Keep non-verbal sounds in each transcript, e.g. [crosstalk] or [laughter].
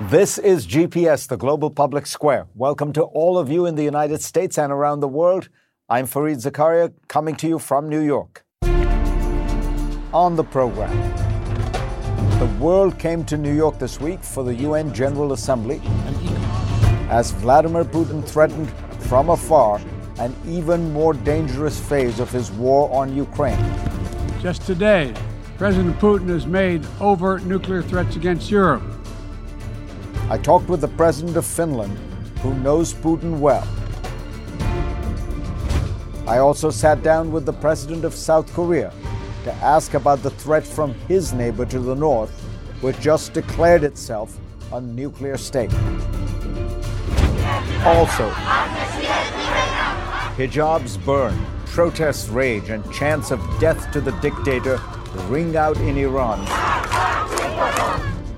This is GPS, the global public square. Welcome to all of you in the United States and around the world. I'm Fareed Zakaria, coming to you from New York. On the program, the world came to New York this week for the UN General Assembly as Vladimir Putin threatened from afar an even more dangerous phase of his war on Ukraine. Just today, President Putin has made overt nuclear threats against Europe. I talked with the president of Finland, who knows Putin well. I also sat down with the president of South Korea to ask about the threat from his neighbor to the north, which just declared itself a nuclear state. Also, hijabs burn, protests rage, and chants of death to the dictator ring out in Iran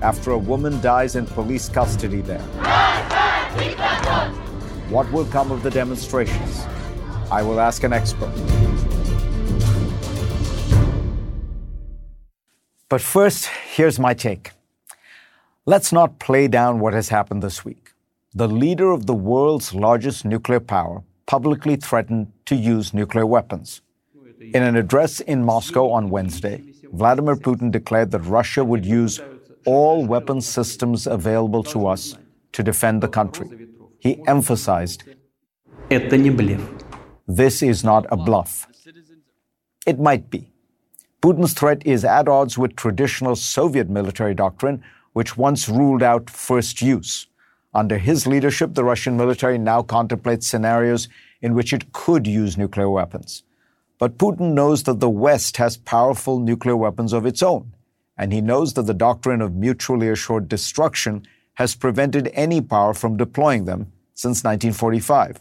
after a woman dies in police custody there. What will come of the demonstrations? I will ask an expert. But first, here's my take. Let's not play down what has happened this week. The leader of the world's largest nuclear power publicly threatened to use nuclear weapons. In an address in Moscow on Wednesday, Vladimir Putin declared that Russia would use all weapon systems available to us to defend the country. He emphasized, This is not a bluff. It might be. Putin's threat is at odds with traditional Soviet military doctrine, which once ruled out first use. Under his leadership, the Russian military now contemplates scenarios in which it could use nuclear weapons. But Putin knows that the West has powerful nuclear weapons of its own and he knows that the doctrine of mutually assured destruction has prevented any power from deploying them since 1945.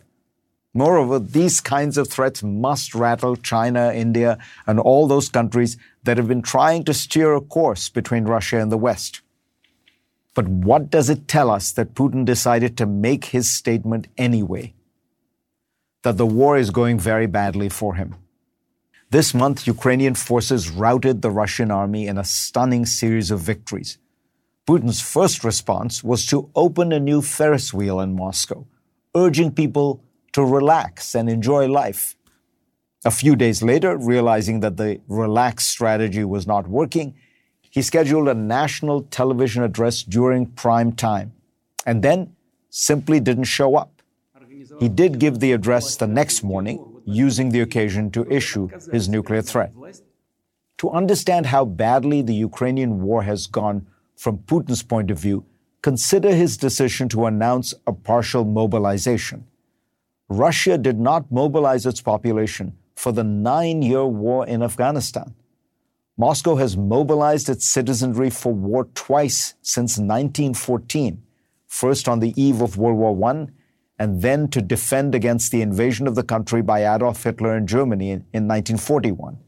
Moreover, these kinds of threats must rattle China, India, and all those countries that have been trying to steer a course between Russia and the West. But what does it tell us that Putin decided to make his statement anyway? That the war is going very badly for him. This month, Ukrainian forces routed the Russian army in a stunning series of victories. Putin's first response was to open a new Ferris wheel in Moscow, urging people to relax and enjoy life. A few days later, realizing that the relaxed strategy was not working, he scheduled a national television address during prime time and then simply didn't show up. He did give the address the next morning, using the occasion to issue his nuclear threat. To understand how badly the Ukrainian war has gone from Putin's point of view, consider his decision to announce a partial mobilization. Russia did not mobilize its population for the nine year war in Afghanistan. Moscow has mobilized its citizenry for war twice since 1914, first on the eve of World War I and then to defend against the invasion of the country by Adolf Hitler in Germany in, in 1941.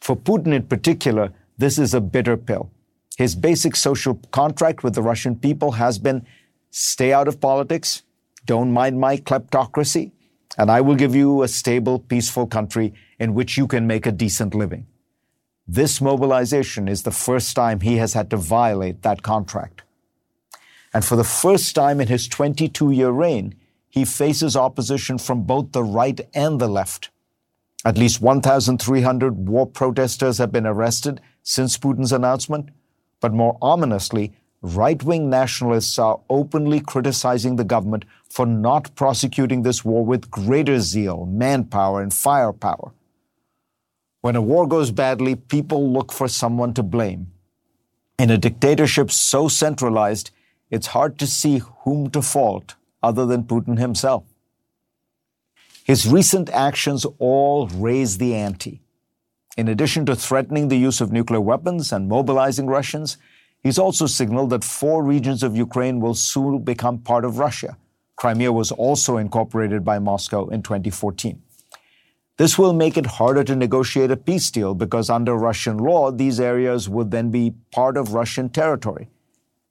For Putin in particular, this is a bitter pill. His basic social contract with the Russian people has been stay out of politics, don't mind my kleptocracy, and I will give you a stable, peaceful country in which you can make a decent living. This mobilization is the first time he has had to violate that contract. And for the first time in his 22 year reign, he faces opposition from both the right and the left. At least 1,300 war protesters have been arrested since Putin's announcement. But more ominously, right wing nationalists are openly criticizing the government for not prosecuting this war with greater zeal, manpower, and firepower. When a war goes badly, people look for someone to blame. In a dictatorship so centralized, it's hard to see whom to fault other than Putin himself. His recent actions all raise the ante. In addition to threatening the use of nuclear weapons and mobilizing Russians, he's also signaled that four regions of Ukraine will soon become part of Russia. Crimea was also incorporated by Moscow in 2014. This will make it harder to negotiate a peace deal because under Russian law, these areas would then be part of Russian territory.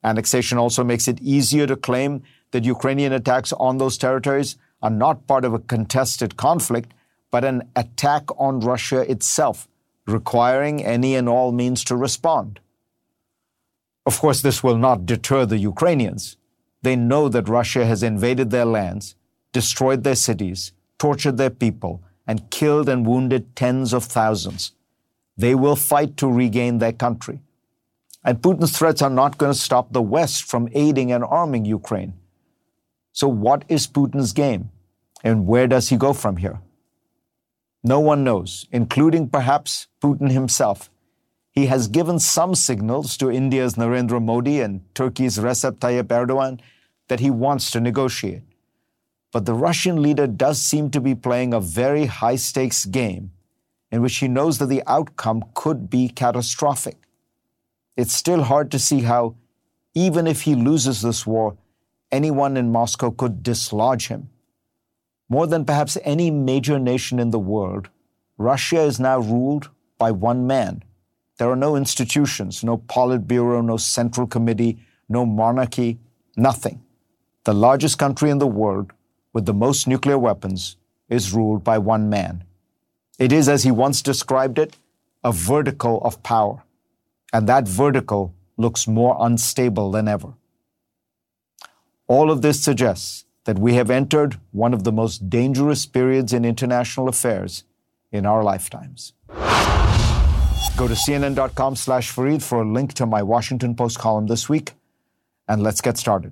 Annexation also makes it easier to claim that Ukrainian attacks on those territories are not part of a contested conflict, but an attack on Russia itself, requiring any and all means to respond. Of course, this will not deter the Ukrainians. They know that Russia has invaded their lands, destroyed their cities, tortured their people, and killed and wounded tens of thousands. They will fight to regain their country. And Putin's threats are not going to stop the West from aiding and arming Ukraine. So, what is Putin's game? And where does he go from here? No one knows, including perhaps Putin himself. He has given some signals to India's Narendra Modi and Turkey's Recep Tayyip Erdogan that he wants to negotiate. But the Russian leader does seem to be playing a very high stakes game in which he knows that the outcome could be catastrophic. It's still hard to see how, even if he loses this war, anyone in Moscow could dislodge him. More than perhaps any major nation in the world, Russia is now ruled by one man. There are no institutions, no Politburo, no central committee, no monarchy, nothing. The largest country in the world with the most nuclear weapons is ruled by one man. It is, as he once described it, a vertical of power. And that vertical looks more unstable than ever. All of this suggests that we have entered one of the most dangerous periods in international affairs in our lifetimes. Go to cnn.com slash Fareed for a link to my Washington Post column this week, and let's get started.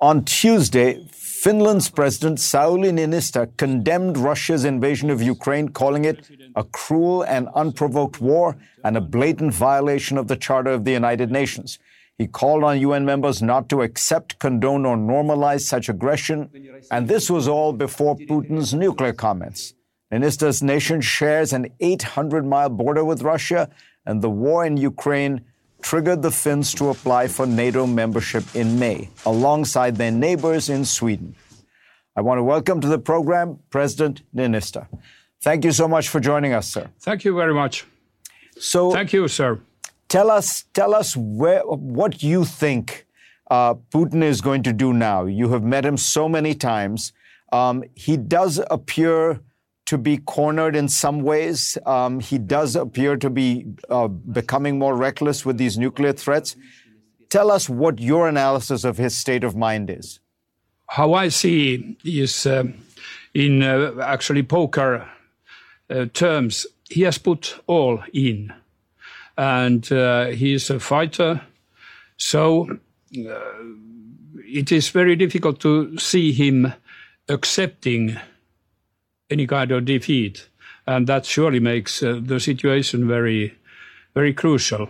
On Tuesday, Finland's President Sauli Niinistö condemned Russia's invasion of Ukraine, calling it a cruel and unprovoked war and a blatant violation of the Charter of the United Nations. He called on UN members not to accept, condone, or normalize such aggression, and this was all before Putin's nuclear comments. Niinistö's nation shares an 800 mile border with Russia, and the war in Ukraine triggered the Finns to apply for NATO membership in May, alongside their neighbors in Sweden. I want to welcome to the program President Niinistö. Thank you so much for joining us, sir. Thank you very much. So, thank you, sir. Tell us, tell us where, what you think uh, Putin is going to do now. You have met him so many times. Um, he does appear to be cornered in some ways. Um, he does appear to be uh, becoming more reckless with these nuclear threats. Tell us what your analysis of his state of mind is. How I see is uh, in uh, actually poker uh, terms, he has put all in. And uh, he is a fighter. So uh, it is very difficult to see him accepting any kind of defeat. And that surely makes uh, the situation very, very crucial.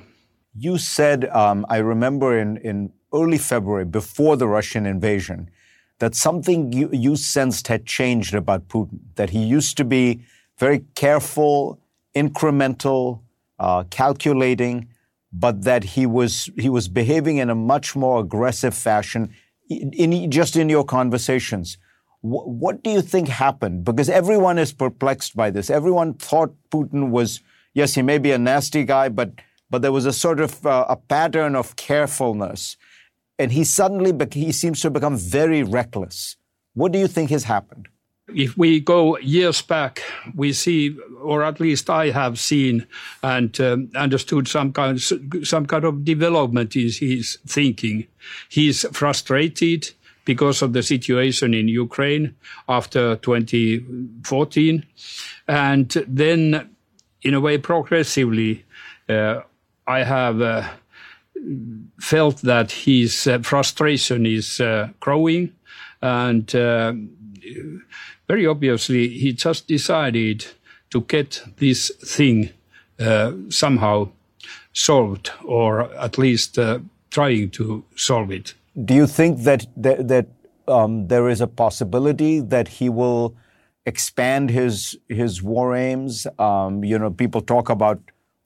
You said, um, I remember in, in early February, before the Russian invasion, that something you, you sensed had changed about Putin, that he used to be very careful, incremental, uh, calculating, but that he was, he was behaving in a much more aggressive fashion, in, in, just in your conversations what do you think happened? Because everyone is perplexed by this. Everyone thought Putin was, yes, he may be a nasty guy, but, but there was a sort of uh, a pattern of carefulness. And he suddenly, he seems to become very reckless. What do you think has happened? If we go years back, we see, or at least I have seen and um, understood some kind, some kind of development in his thinking. He's frustrated because of the situation in Ukraine after 2014. And then, in a way, progressively, uh, I have uh, felt that his uh, frustration is uh, growing. And uh, very obviously, he just decided to get this thing uh, somehow solved or at least trying to solve it. Do you think that that, that um, there is a possibility that he will expand his his war aims? Um, you know, people talk about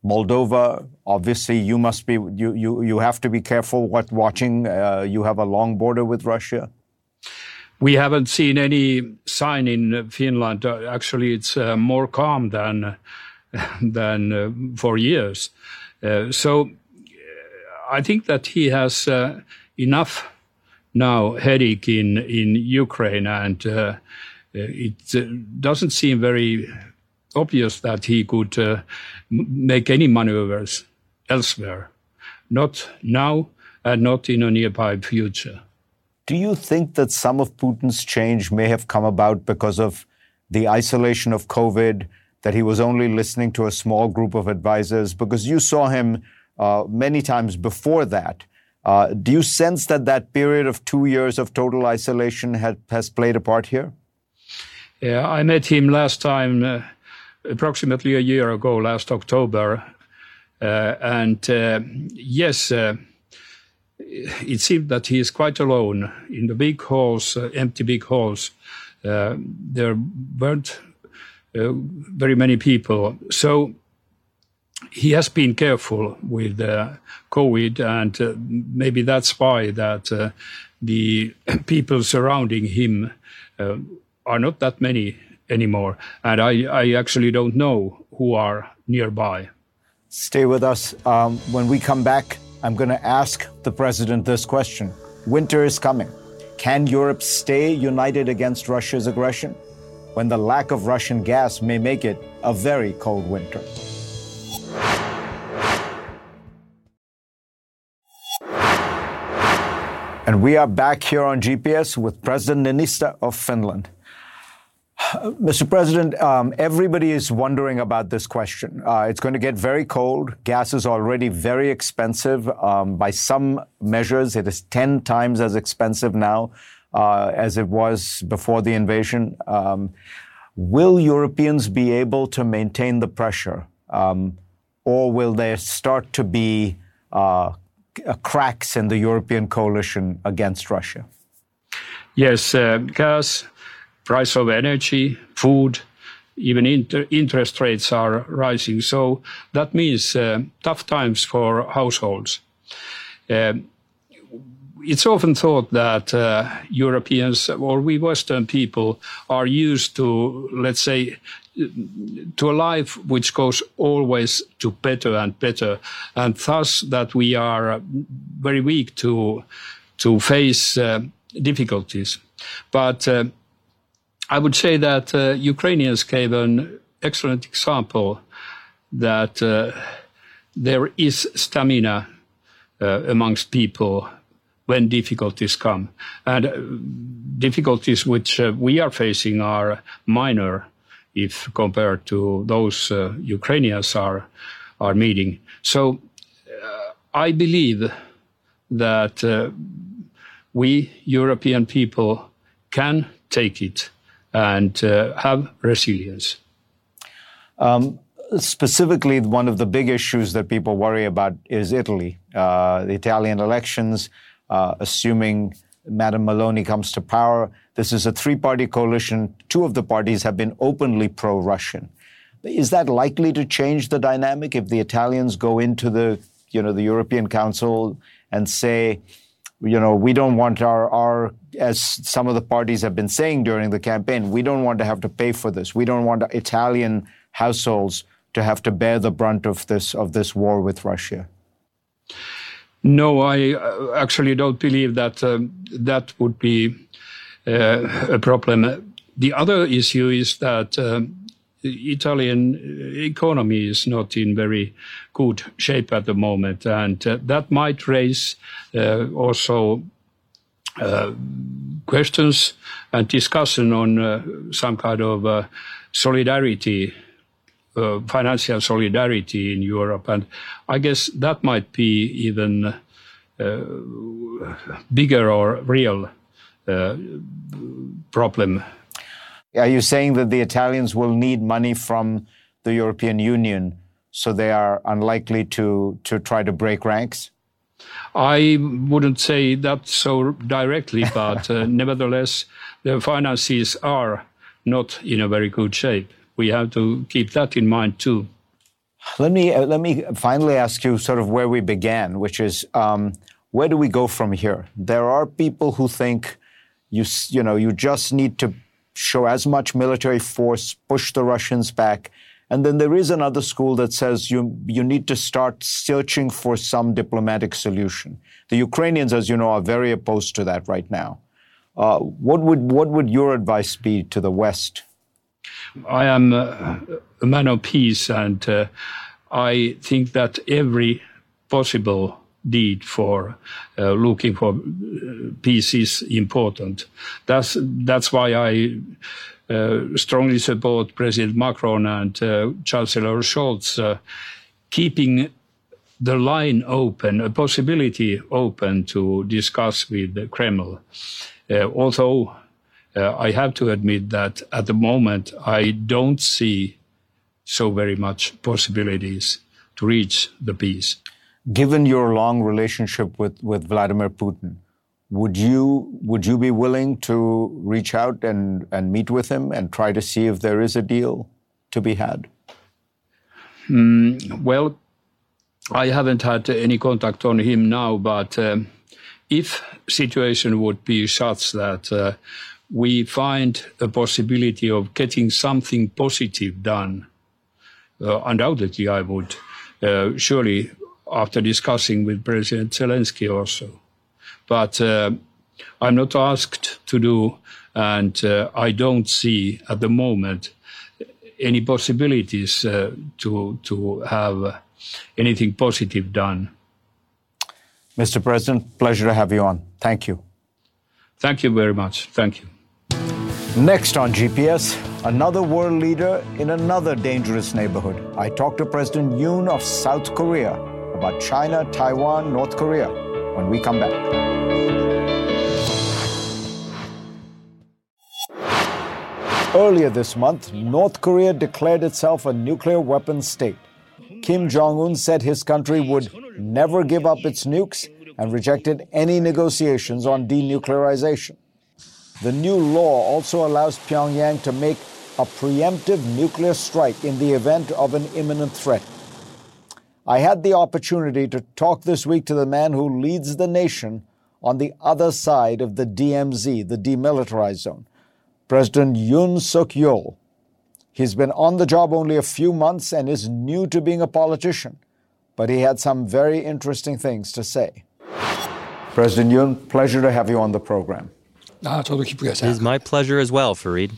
Moldova. Obviously, you must be you you you have to be careful what watching. Uh, you have a long border with Russia. We haven't seen any sign in Finland. Uh, actually, it's uh, more calm than [laughs] than uh, for years. Uh, so, I think that he has enough now headache in in Ukraine, and uh, it uh, doesn't seem very obvious that he could uh, make any maneuvers elsewhere. Not now, and not in a nearby future. Do you think that some of Putin's change may have come about because of the isolation of COVID, that he was only listening to a small group of advisors? Because you saw him uh, many times before that. Uh, do you sense that that period of two years of total isolation had, has played a part here? Yeah, I met him last time, uh, approximately a year ago, last October. Uh, and uh, yes, uh, it seemed that he is quite alone in the big halls, uh, empty big halls. There weren't very many people. So he has been careful with uh, COVID, and uh, maybe that's why that uh, the [clears throat] people surrounding him are not that many anymore. And I, I actually don't know who are nearby. Stay with us. Um, when we come back, I'm going to ask the president this question Winter is coming. Can Europe stay united against Russia's aggression when the lack of Russian gas may make it a very cold winter? And we are back here on GPS with President Niinistö of Finland. [sighs] Mr. President, um, everybody is wondering about this question. Uh, it's going to get very cold. Gas is already very expensive. Um, by some measures, it is 10 times as expensive now uh, as it was before the invasion. Um, will Europeans be able to maintain the pressure, um, or will there start to be uh, cracks in the European coalition against Russia? Yes, uh, gas price of energy, food, even inter- interest rates are rising. So that means uh, tough times for households. Uh, it's often thought that uh, Europeans or we Western people are used to, let's say, to a life which goes always to better and better, and thus that we are very weak to to face uh, difficulties. But uh, I would say that uh, Ukrainians gave an excellent example that uh, there is stamina uh, amongst people when difficulties come. And uh, difficulties which uh, we are facing are minor if compared to those uh, Ukrainians are, are meeting. So I believe that we European people can take it and uh, have resilience. Um, specifically, one of the big issues that people worry about is Italy. Uh, the Italian elections, uh, assuming Madam Meloni comes to power, this is a three party coalition. Two of the parties have been openly pro Russian. Is that likely to change the dynamic if the Italians go into the, you know, the European Council and say, you know, we don't want our, our, as some of the parties have been saying during the campaign, we don't want to have to pay for this. We don't want Italian households to have to bear the brunt of this of this war with Russia. No, I uh, actually don't believe that um, that would be uh, a problem. The other issue is that um, Italian economy is not in very good shape at the moment, and uh, that might raise uh, also uh, questions and discussion on uh, some kind of uh, solidarity, uh, financial solidarity in Europe, and I guess that might be even bigger or real problem are you saying that the Italians will need money from the European Union, so they are unlikely to, to try to break ranks? I wouldn't say that so directly, but uh, [laughs] nevertheless, the finances are not in a very good shape. We have to keep that in mind too. Let me uh, let me finally ask you sort of where we began, which is um, where do we go from here? There are people who think you you know you just need to show as much military force, push the Russians back, and then there is another school that says you you need to start searching for some diplomatic solution. The Ukrainians, as you know, are very opposed to that right now. Uh, what would what would your advice be to the West? I am a man of peace, and uh, I think that every possible deed for uh, looking for uh, peace is important. That's that's why I uh, strongly support President Macron and uh, Chancellor Scholz uh, keeping the line open, a possibility open to discuss with the Kremlin. although I have to admit that at the moment I don't see so very much possibilities to reach the peace. Given your long relationship with, with Vladimir Putin, would you would you be willing to reach out and, and meet with him and try to see if there is a deal to be had? Mm, well, I haven't had any contact on him now, but um, if situation would be such that uh, we find a possibility of getting something positive done uh, undoubtedly, I would uh, surely, after discussing with President Zelensky also. But uh, I'm not asked to do, and I don't see at the moment any possibilities to to have anything positive done. Mr. President, pleasure to have you on. Thank you. Thank you very much. Thank you. Next on GPS, another world leader in another dangerous neighborhood. I talked to President Yoon of South Korea about China, Taiwan, North Korea when we come back. Earlier this month, North Korea declared itself a nuclear weapons state. Kim Jong un said his country would never give up its nukes and rejected any negotiations on denuclearization. The new law also allows Pyongyang to make a preemptive nuclear strike in the event of an imminent threat. I had the opportunity to talk this week to the man who leads the nation on the other side of the DMZ, the demilitarized zone, President Yoon Suk Yeol. He's been on the job only a few months and is new to being a politician, but he had some very interesting things to say. President Yoon, pleasure to have you on the program. It is my pleasure as well, Fareed.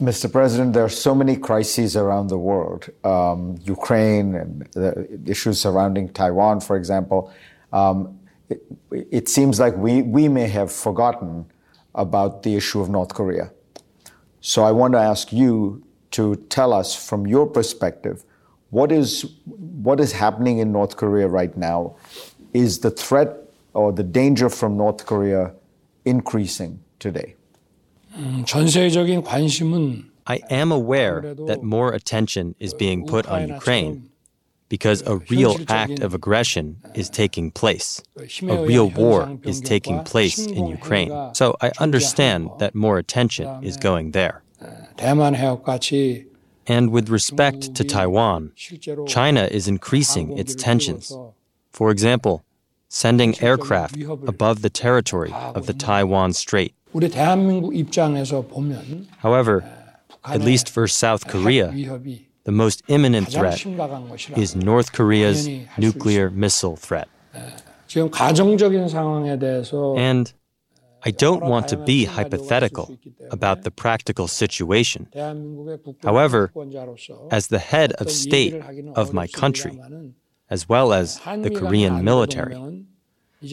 Mr. President, there are so many crises around the world. Um, Ukraine and the issues surrounding Taiwan, for example. Um, it, it, seems like we, we may have forgotten about the issue of North Korea. So I want to ask you to tell us from your perspective what is, what is happening in North Korea right now? Is the threat or the danger from North Korea increasing? Today? I am aware that more attention is being put on Ukraine because a real act of aggression is taking place. A real war is taking place in Ukraine. So I understand that more attention is going there. And with respect to Taiwan, China is increasing its tensions. For example, sending aircraft above the territory of the Taiwan Strait. However, at least for South Korea, the most imminent threat is North Korea's nuclear missile threat. And I don't want to be hypothetical about the practical situation. However, as the head of state of my country, as well as the Korean military,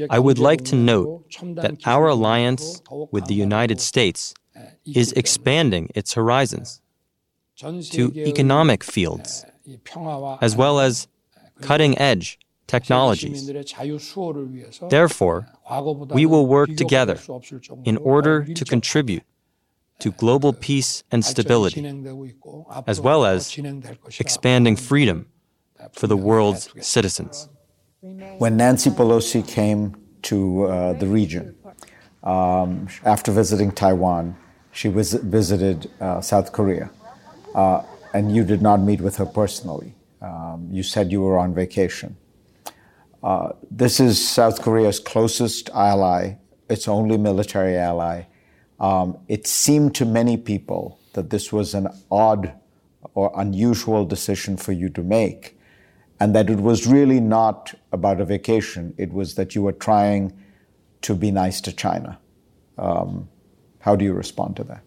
I would like to note that our alliance with the United States is expanding its horizons to economic fields, as well as cutting edge technologies. Therefore, we will work together in order to contribute to global peace and stability, as well as expanding freedom for the world's citizens. When Nancy Pelosi came to uh, the region um, after visiting Taiwan, she was, visited uh, South Korea, uh, and you did not meet with her personally. Um, you said you were on vacation. Uh, this is South Korea's closest ally, its only military ally. Um, it seemed to many people that this was an odd or unusual decision for you to make, and that it was really not about a vacation, it was that you were trying to be nice to China. Um, how do you respond to that?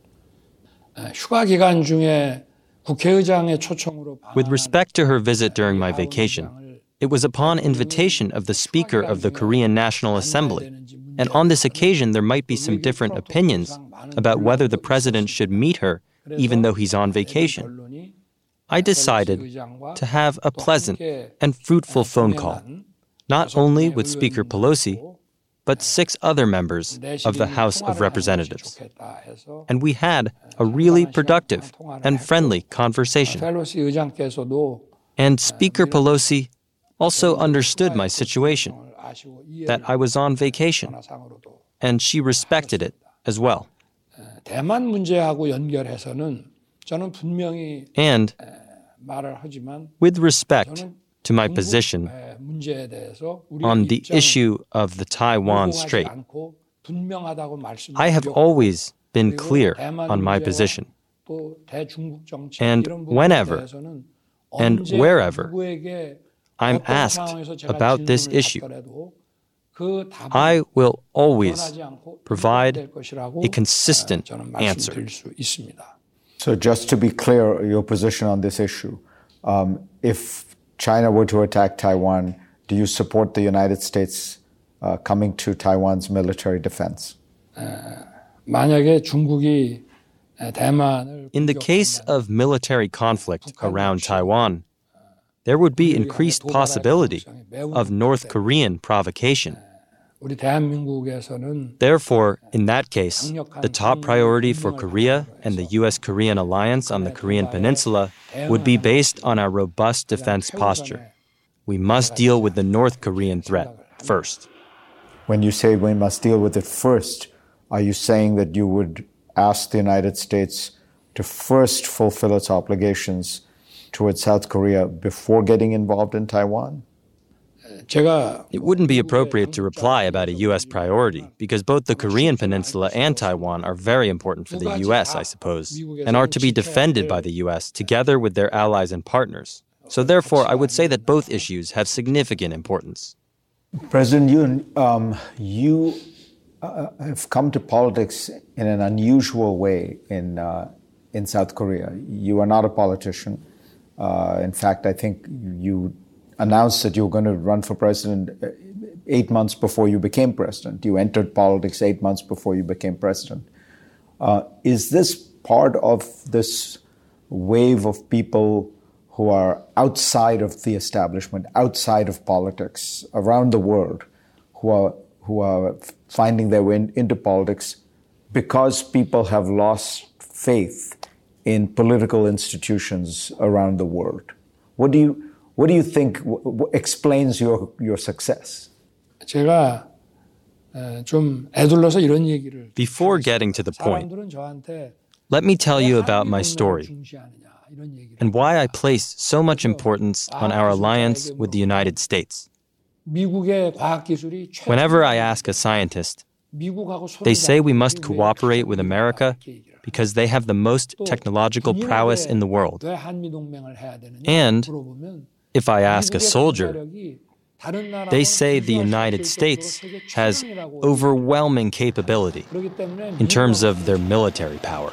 With respect to her visit during my vacation, it was upon invitation of the Speaker of the Korean National Assembly. And on this occasion, there might be some different opinions about whether the president should meet her, even though he's on vacation. I decided to have a pleasant and fruitful phone call, not only with Speaker Pelosi, but six other members of the House of Representatives. And we had a really productive and friendly conversation. And Speaker Pelosi also understood my situation, that I was on vacation, and she respected it as well. 대만 문제하고 연결해서는 저는 분명히 and with respect to my position on the issue of the Taiwan Strait, I have always been clear on my position. And whenever and wherever I'm asked about this issue, I will always provide a consistent answer. So just to be clear, your position on this issue, um, if China were to attack Taiwan, do you support the United States uh, coming to Taiwan's military defense? In the case of military conflict around Taiwan, there would be increased possibility of North Korean provocation. Therefore, in that case, the top priority for Korea and the U.S. Korean alliance on the Korean Peninsula would be based on our robust defense posture. We must deal with the North Korean threat first. When you say we must deal with it first, are you saying that you would ask the United States to first fulfill its obligations towards South Korea before getting involved in Taiwan? It wouldn't be appropriate to reply about a U.S. priority because both the Korean Peninsula and Taiwan are very important for the U.S., I suppose, and are to be defended by the U.S. together with their allies and partners. So, therefore, I would say that both issues have significant importance. President Yoon, um, you uh, have come to politics in an unusual way in, uh, in South Korea. You are not a politician. Uh, in fact, I think you announced that you were going to run for president uh, eight months before you became president. You entered politics eight months before you became president. Uh, is this part of this wave of people who are outside of the establishment, outside of politics, around the world, who are who are finding their way into politics because people have lost faith in political institutions around the world? What do you what do you think explains your, your success? 제가 좀 애둘러서 이런 얘기를 Before getting to the point, let me tell you about my story and why I place so much importance on our alliance with the United States. Whenever I ask a scientist, they say we must cooperate with America because they have the most technological prowess in the world. And if I ask a soldier, they say the United States has overwhelming capability in terms of their military power.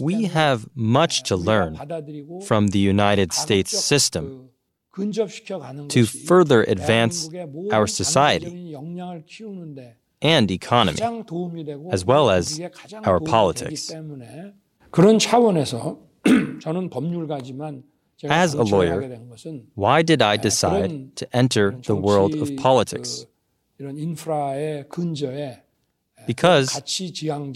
We have much to learn from the United States system to further advance our society and economy, as well as our politics. 그런 차원에서 [clears throat] as a lawyer, why did I decide to enter the world of politics? Because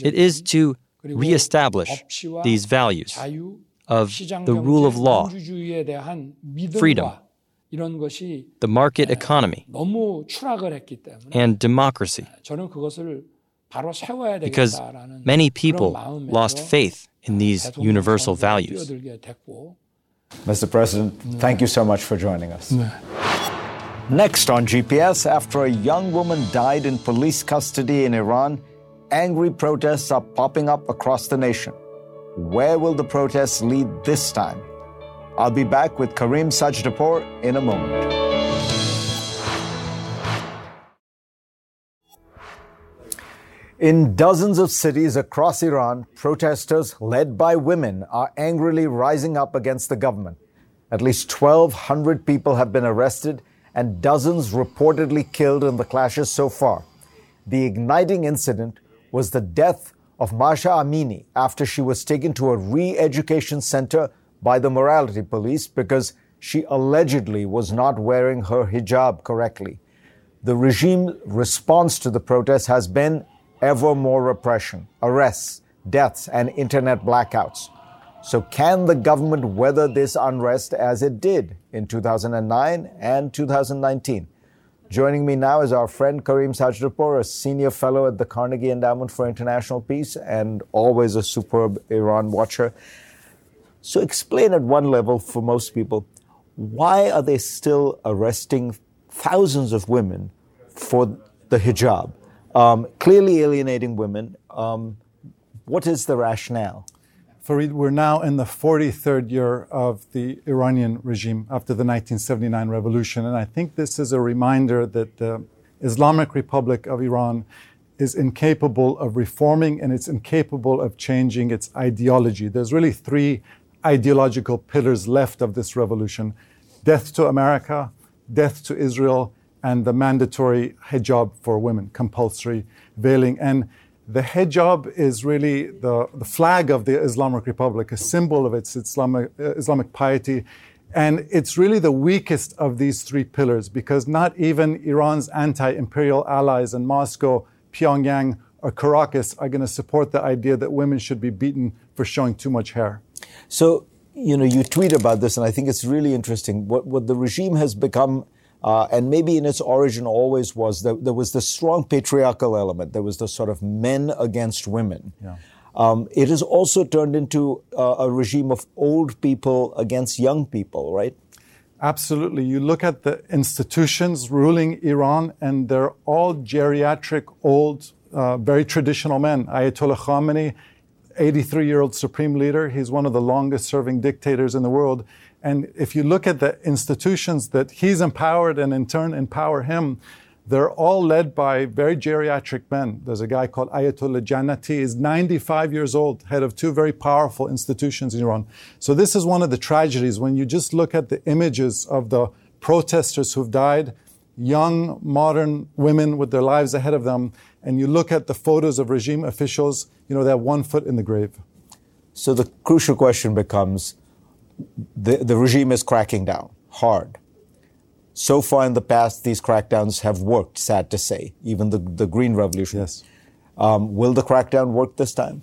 it is to reestablish these values of the rule of law, freedom, the market economy, and democracy. Because many people lost faith in these universal values. Mr. President, thank you so much for joining us. Next on GPS, after a young woman died in police custody in Iran, angry protests are popping up across the nation. Where will the protests lead this time? I'll be back with Karim Sadjadpour in a moment. In dozens of cities across Iran, protesters led by women are angrily rising up against the government. At least 1,200 people have been arrested and dozens reportedly killed in the clashes so far. The igniting incident was the death of Mahsa Amini after she was taken to a re education center by the morality police because she allegedly was not wearing her hijab correctly. The regime response to the protests has been ever more repression, arrests, deaths, and internet blackouts. So, can the government weather this unrest as it did in 2009 and 2019? Joining me now is our friend Karim Sadjadpour, a senior fellow at the Carnegie Endowment for International Peace and always a superb Iran watcher. So, explain at one level for most people why are they still arresting thousands of women for the hijab? Um, clearly alienating women. Um, what is the rationale? Fareed, we're now in the 43rd year of the Iranian regime after the 1979 revolution. And I think this is a reminder that the Islamic Republic of Iran is incapable of reforming and it's incapable of changing its ideology. There's really three ideological pillars left of this revolution death to America, death to Israel, and the mandatory hijab for women, compulsory veiling. And the hijab is really the, the flag of the Islamic Republic, a symbol of its Islamic, uh, Islamic piety. And it's really the weakest of these three pillars because not even Iran's anti imperial allies in Moscow, Pyongyang, or Caracas are going to support the idea that women should be beaten for showing too much hair. So, you know, you tweet about this, and I think it's really interesting. What, what the regime has become uh, and maybe in its origin always was that there was the strong patriarchal element. There was the sort of men against women. Yeah. Um, it has also turned into uh, a regime of old people against young people, right? Absolutely. You look at the institutions ruling Iran, and they're all geriatric, old, uh, very traditional men. Ayatollah Khamenei, 83 year old supreme leader, he's one of the longest serving dictators in the world. And if you look at the institutions that he's empowered and in turn empower him, they're all led by very geriatric men. There's a guy called Ayatollah Jannati, is 95 years old, head of two very powerful institutions in Iran. So this is one of the tragedies when you just look at the images of the protesters who've died, young, modern women with their lives ahead of them, and you look at the photos of regime officials, you know, they have one foot in the grave. So the crucial question becomes the, the regime is cracking down hard. So far in the past, these crackdowns have worked, sad to say, even the, the Green Revolution. Yes. Um, will the crackdown work this time?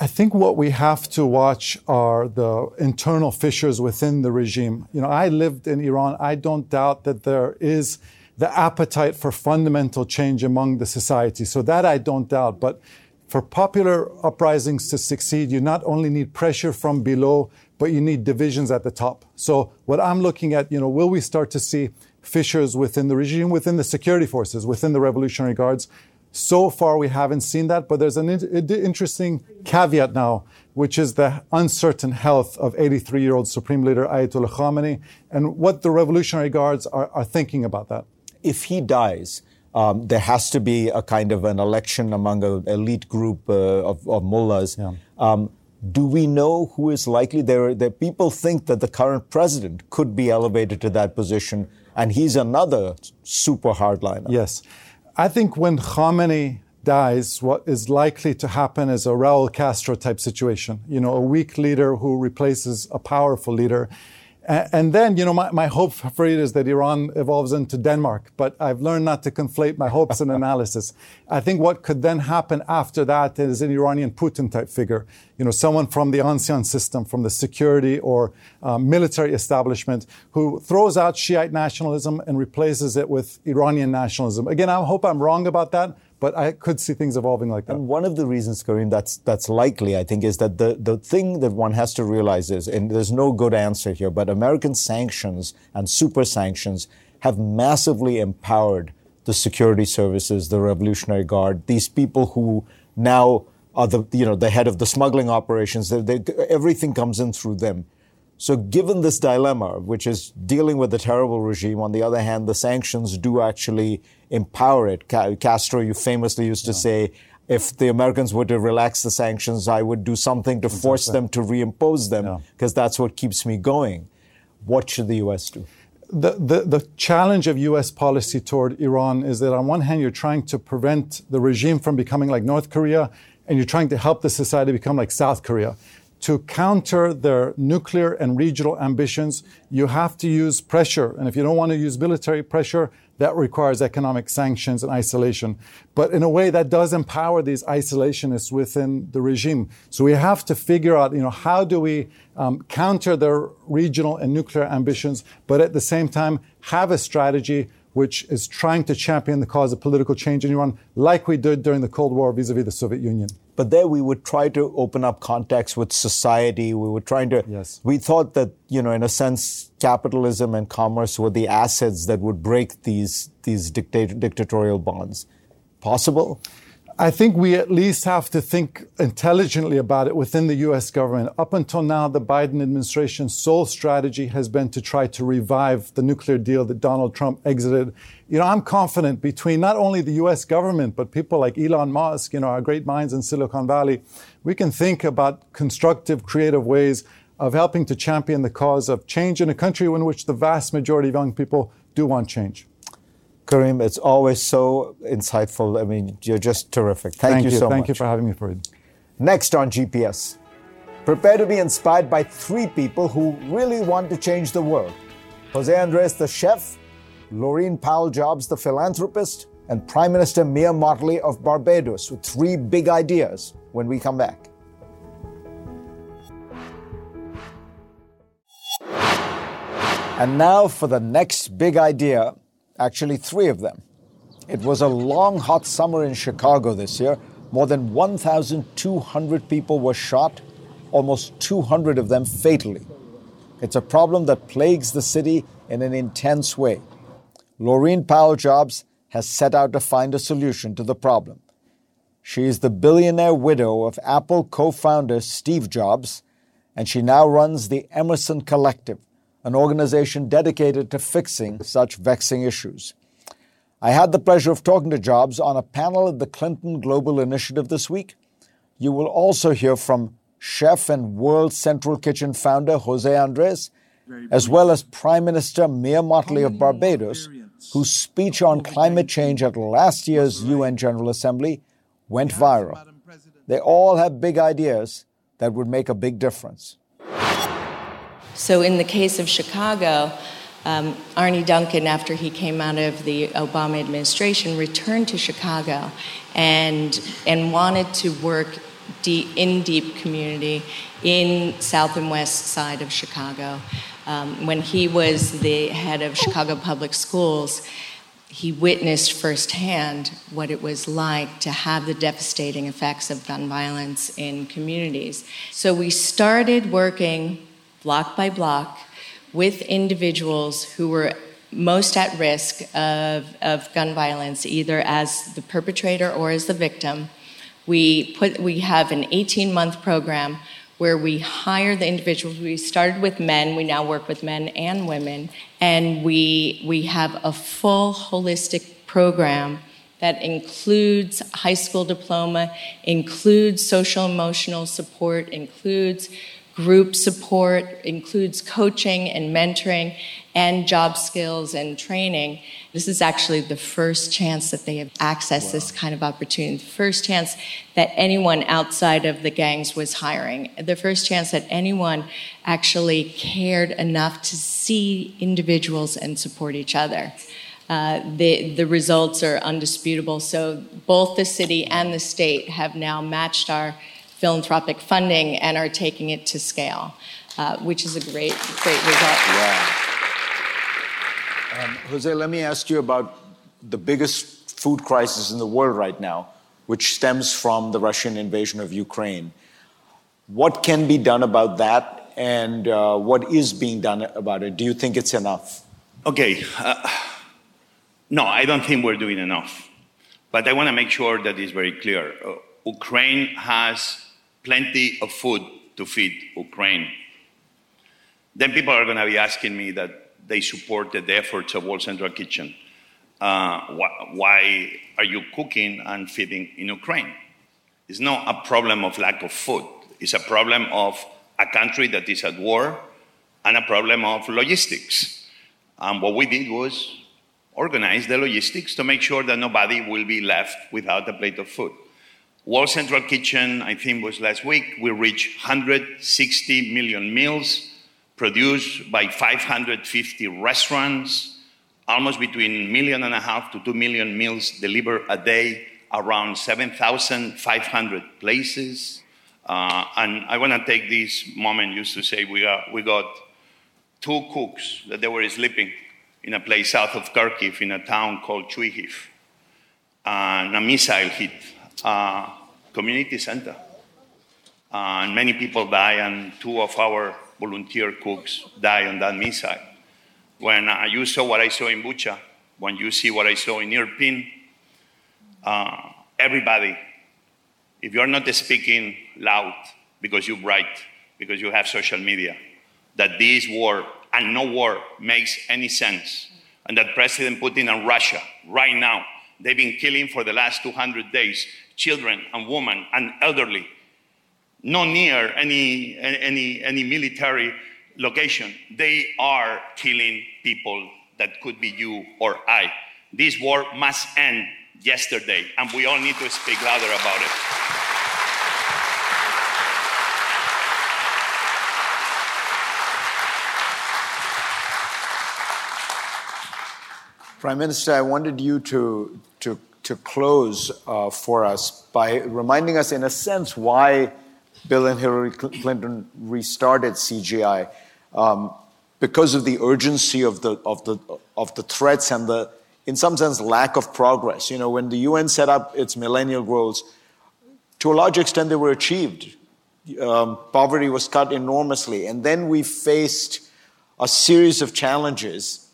I think what we have to watch are the internal fissures within the regime. You know, I lived in Iran. I don't doubt that there is the appetite for fundamental change among the society. So that I don't doubt. But for popular uprisings to succeed, you not only need pressure from below, but you need divisions at the top. So what I'm looking at, you know, will we start to see fissures within the regime, within the security forces, within the Revolutionary Guards? So far, we haven't seen that, but there's an in- interesting caveat now, which is the uncertain health of 83 year old Supreme Leader Ayatollah Khamenei and what the Revolutionary Guards are, are thinking about that. If he dies, um, there has to be a kind of an election among an elite group uh, of, of mullahs. Yeah. Um, do we know who is likely? There, there, people think that the current president could be elevated to that position, and he's another super hardliner. Yes. I think when Khamenei dies, what is likely to happen is a Raul Castro type situation. You know, a weak leader who replaces a powerful leader. And then, you know, my, my hope for it is that Iran evolves into Denmark, but I've learned not to conflate my hopes and analysis. I think what could then happen after that is an Iranian Putin type figure, you know, someone from the ancien system, from the security or uh, military establishment who throws out Shiite nationalism and replaces it with Iranian nationalism. Again, I hope I'm wrong about that, but I could see things evolving like that. And one of the reasons, Karim, that's that's likely, I think, is that the, the thing that one has to realize is, and there's no good answer here, but American sanctions and super sanctions have massively empowered the security services, the Revolutionary Guard, these people who now are the you know the head of the smuggling operations. They, they, everything comes in through them. So, given this dilemma, which is dealing with a terrible regime, on the other hand, the sanctions do actually empower it. Castro, you famously used to yeah. say, if the Americans were to relax the sanctions, I would do something to exactly. force them to reimpose them because yeah. that's what keeps me going. What should the U.S. do? The, the, the challenge of U.S. policy toward Iran is that on one hand, you're trying to prevent the regime from becoming like North Korea, and you're trying to help the society become like South Korea to counter their nuclear and regional ambitions, you have to use pressure. And if you don't want to use military pressure, that requires economic sanctions and isolation. But in a way, that does empower these isolationists within the regime. So we have to figure out, you know, how do we um, counter their regional and nuclear ambitions, but at the same time have a strategy which is trying to champion the cause of political change in Iran, like we did during the Cold War vis-a-vis the Soviet Union. But there we would try to open up contacts with society. We were trying to, yes. we thought that, you know, in a sense, capitalism and commerce were the assets that would break these, these dictat- dictatorial bonds. Possible? I think we at least have to think intelligently about it within the US government. Up until now, the Biden administration's sole strategy has been to try to revive the nuclear deal that Donald Trump exited. You know, I'm confident between not only the US government, but people like Elon Musk, you know, our great minds in Silicon Valley, we can think about constructive, creative ways of helping to champion the cause of change in a country in which the vast majority of young people do want change. Karim, it's always so insightful. I mean, you're just terrific. Thank, Thank you, you, so Thank much. Thank you for having me, Fareed. Next on GPS, prepare to be inspired by three people who really want to change the world Jose Andres, the chef, Laurene Powell Jobs, the philanthropist, and Prime Minister Mia Mottley of Barbados with three big ideas when we come back. And now for the next big idea actually three of them. It was a long, hot summer in Chicago this year. More than 1,200 people were shot, almost 200 of them fatally. It's a problem that plagues the city in an intense way. Laurene Powell Jobs has set out to find a solution to the problem. She is the billionaire widow of Apple co founder Steve Jobs, and she now runs the Emerson Collective, an organization dedicated to fixing such vexing issues. I had the pleasure of talking to Jobs on a panel at the Clinton Global Initiative this week. You will also hear from chef and World Central Kitchen founder Jose Andres, as well as Prime Minister Mia Mottley of Barbados, whose speech on climate change at last year's UN General Assembly went viral. They all have big ideas that would make a big difference. So, in the case of Chicago, um, Arne Duncan, after he came out of the Obama administration, returned to Chicago and, and wanted to work deep, in deep community in south and west side of Chicago. Um, when he was the head of Chicago Public Schools, he witnessed firsthand what it was like to have the devastating effects of gun violence in communities. So we started working block by block, with individuals who were most at risk of, of gun violence, either as the perpetrator or as the victim. We, put, we have an 18 month program where we hire the individuals. We started with men, we now work with men and women, and we, we have a full holistic program that includes high school diploma, includes social emotional support, includes group support, includes coaching and mentoring, and job skills and training. This is actually the first chance that they have accessed wow. this kind of opportunity, the first chance that anyone outside of the gangs was hiring, the first chance that anyone actually cared enough to see individuals and support each other. Uh, the, the results are undisputable. So both the city and the state have now matched our philanthropic funding and are taking it to scale, uh, which is a great, great result. Yeah. Um, Jose, let me ask you about the biggest food crisis in the world right now, which stems from the Russian invasion of Ukraine. What can be done about that, and uh, what is being done about it? Do you think it's enough? Okay. Uh, no, I don't think we're doing enough. But I want to make sure that it's very clear. Uh, Ukraine has plenty of food to feed Ukraine. Then people are going to be asking me that they supported the efforts of World Central Kitchen. Uh, wh- why are you cooking and feeding in Ukraine? It's not a problem of lack of food. It's a problem of a country that is at war and a problem of logistics. And what we did was organize the logistics to make sure that nobody will be left without a plate of food. World Central Kitchen, I think was last week, we reached 160 million meals produced by 550 restaurants, almost between million and a half to two million meals delivered a day, around 7,500 places. Uh, and I want to take this moment just to say we got, we got two cooks that they were sleeping in a place south of Kharkiv in a town called Chuhuiv. And a missile hit a community center. And many people die, and two of our volunteer cooks die on that missile. When uh, you saw what I saw in Bucha, when you see what I saw in Irpin, uh, everybody, if you're not speaking loud because you write, because you have social media, that this war and no war makes any sense, and that President Putin and Russia right now, they've been killing for the last 200 days children and women and elderly, not near any, any, any military location. They are killing people that could be you or I. This war must end yesterday, and we all need to speak louder about it. Prime Minister, I wanted you to, to to close uh, for us by reminding us, in a sense, why Bill and Hillary Clinton restarted CGI. Um, because of the urgency of the, of, the, of the threats and the, in some sense, lack of progress. You know, when the UN set up its millennial goals, to a large extent, they were achieved. Um, poverty was cut enormously. And then we faced a series of challenges.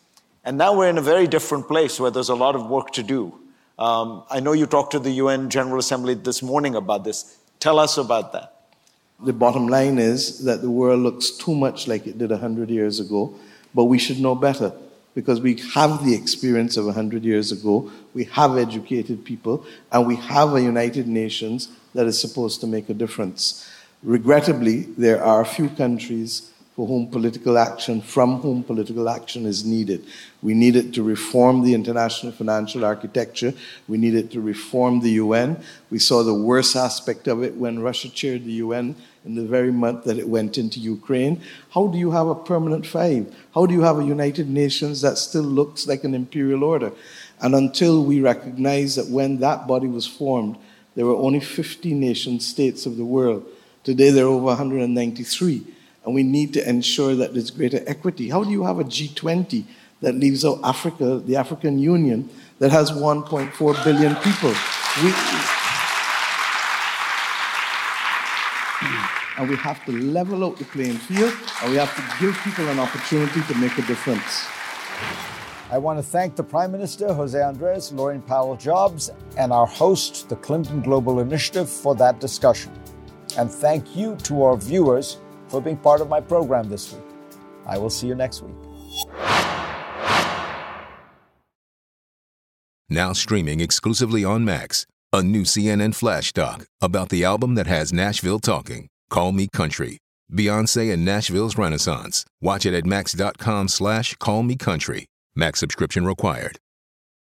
And now we're in a very different place where there's a lot of work to do. Um, I know you talked to the UN General Assembly this morning about this. Tell us about that. The bottom line is that the world looks too much like it did 100 years ago, but we should know better because we have the experience of 100 years ago, we have educated people, and we have a United Nations that is supposed to make a difference. Regrettably, there are a few countries for whom political action, from whom political action is needed. We need it to reform the international financial architecture. We need it to reform the UN. We saw the worst aspect of it when Russia chaired the UN in the very month that it went into Ukraine. How do you have a permanent five? How do you have a United Nations that still looks like an imperial order? And until we recognize that when that body was formed, there were only 50 nation states of the world. Today there are over 193 and we need to ensure that there's greater equity. How do you have a G20 that leaves out Africa, the African Union, that has 1.4 billion people? We, and we have to level out the playing field, and we have to give people an opportunity to make a difference. I want to thank the Prime Minister, Jose Andres, Laurene Powell Jobs, and our host, the Clinton Global Initiative, for that discussion. And thank you to our viewers for being part of my program this week. I will see you next week. Now streaming exclusively on Max, a new CNN flash doc about the album that has Nashville talking, Call Me Country. Beyonce and Nashville's Renaissance. Watch it at max.com slash callmecountry. Max subscription required.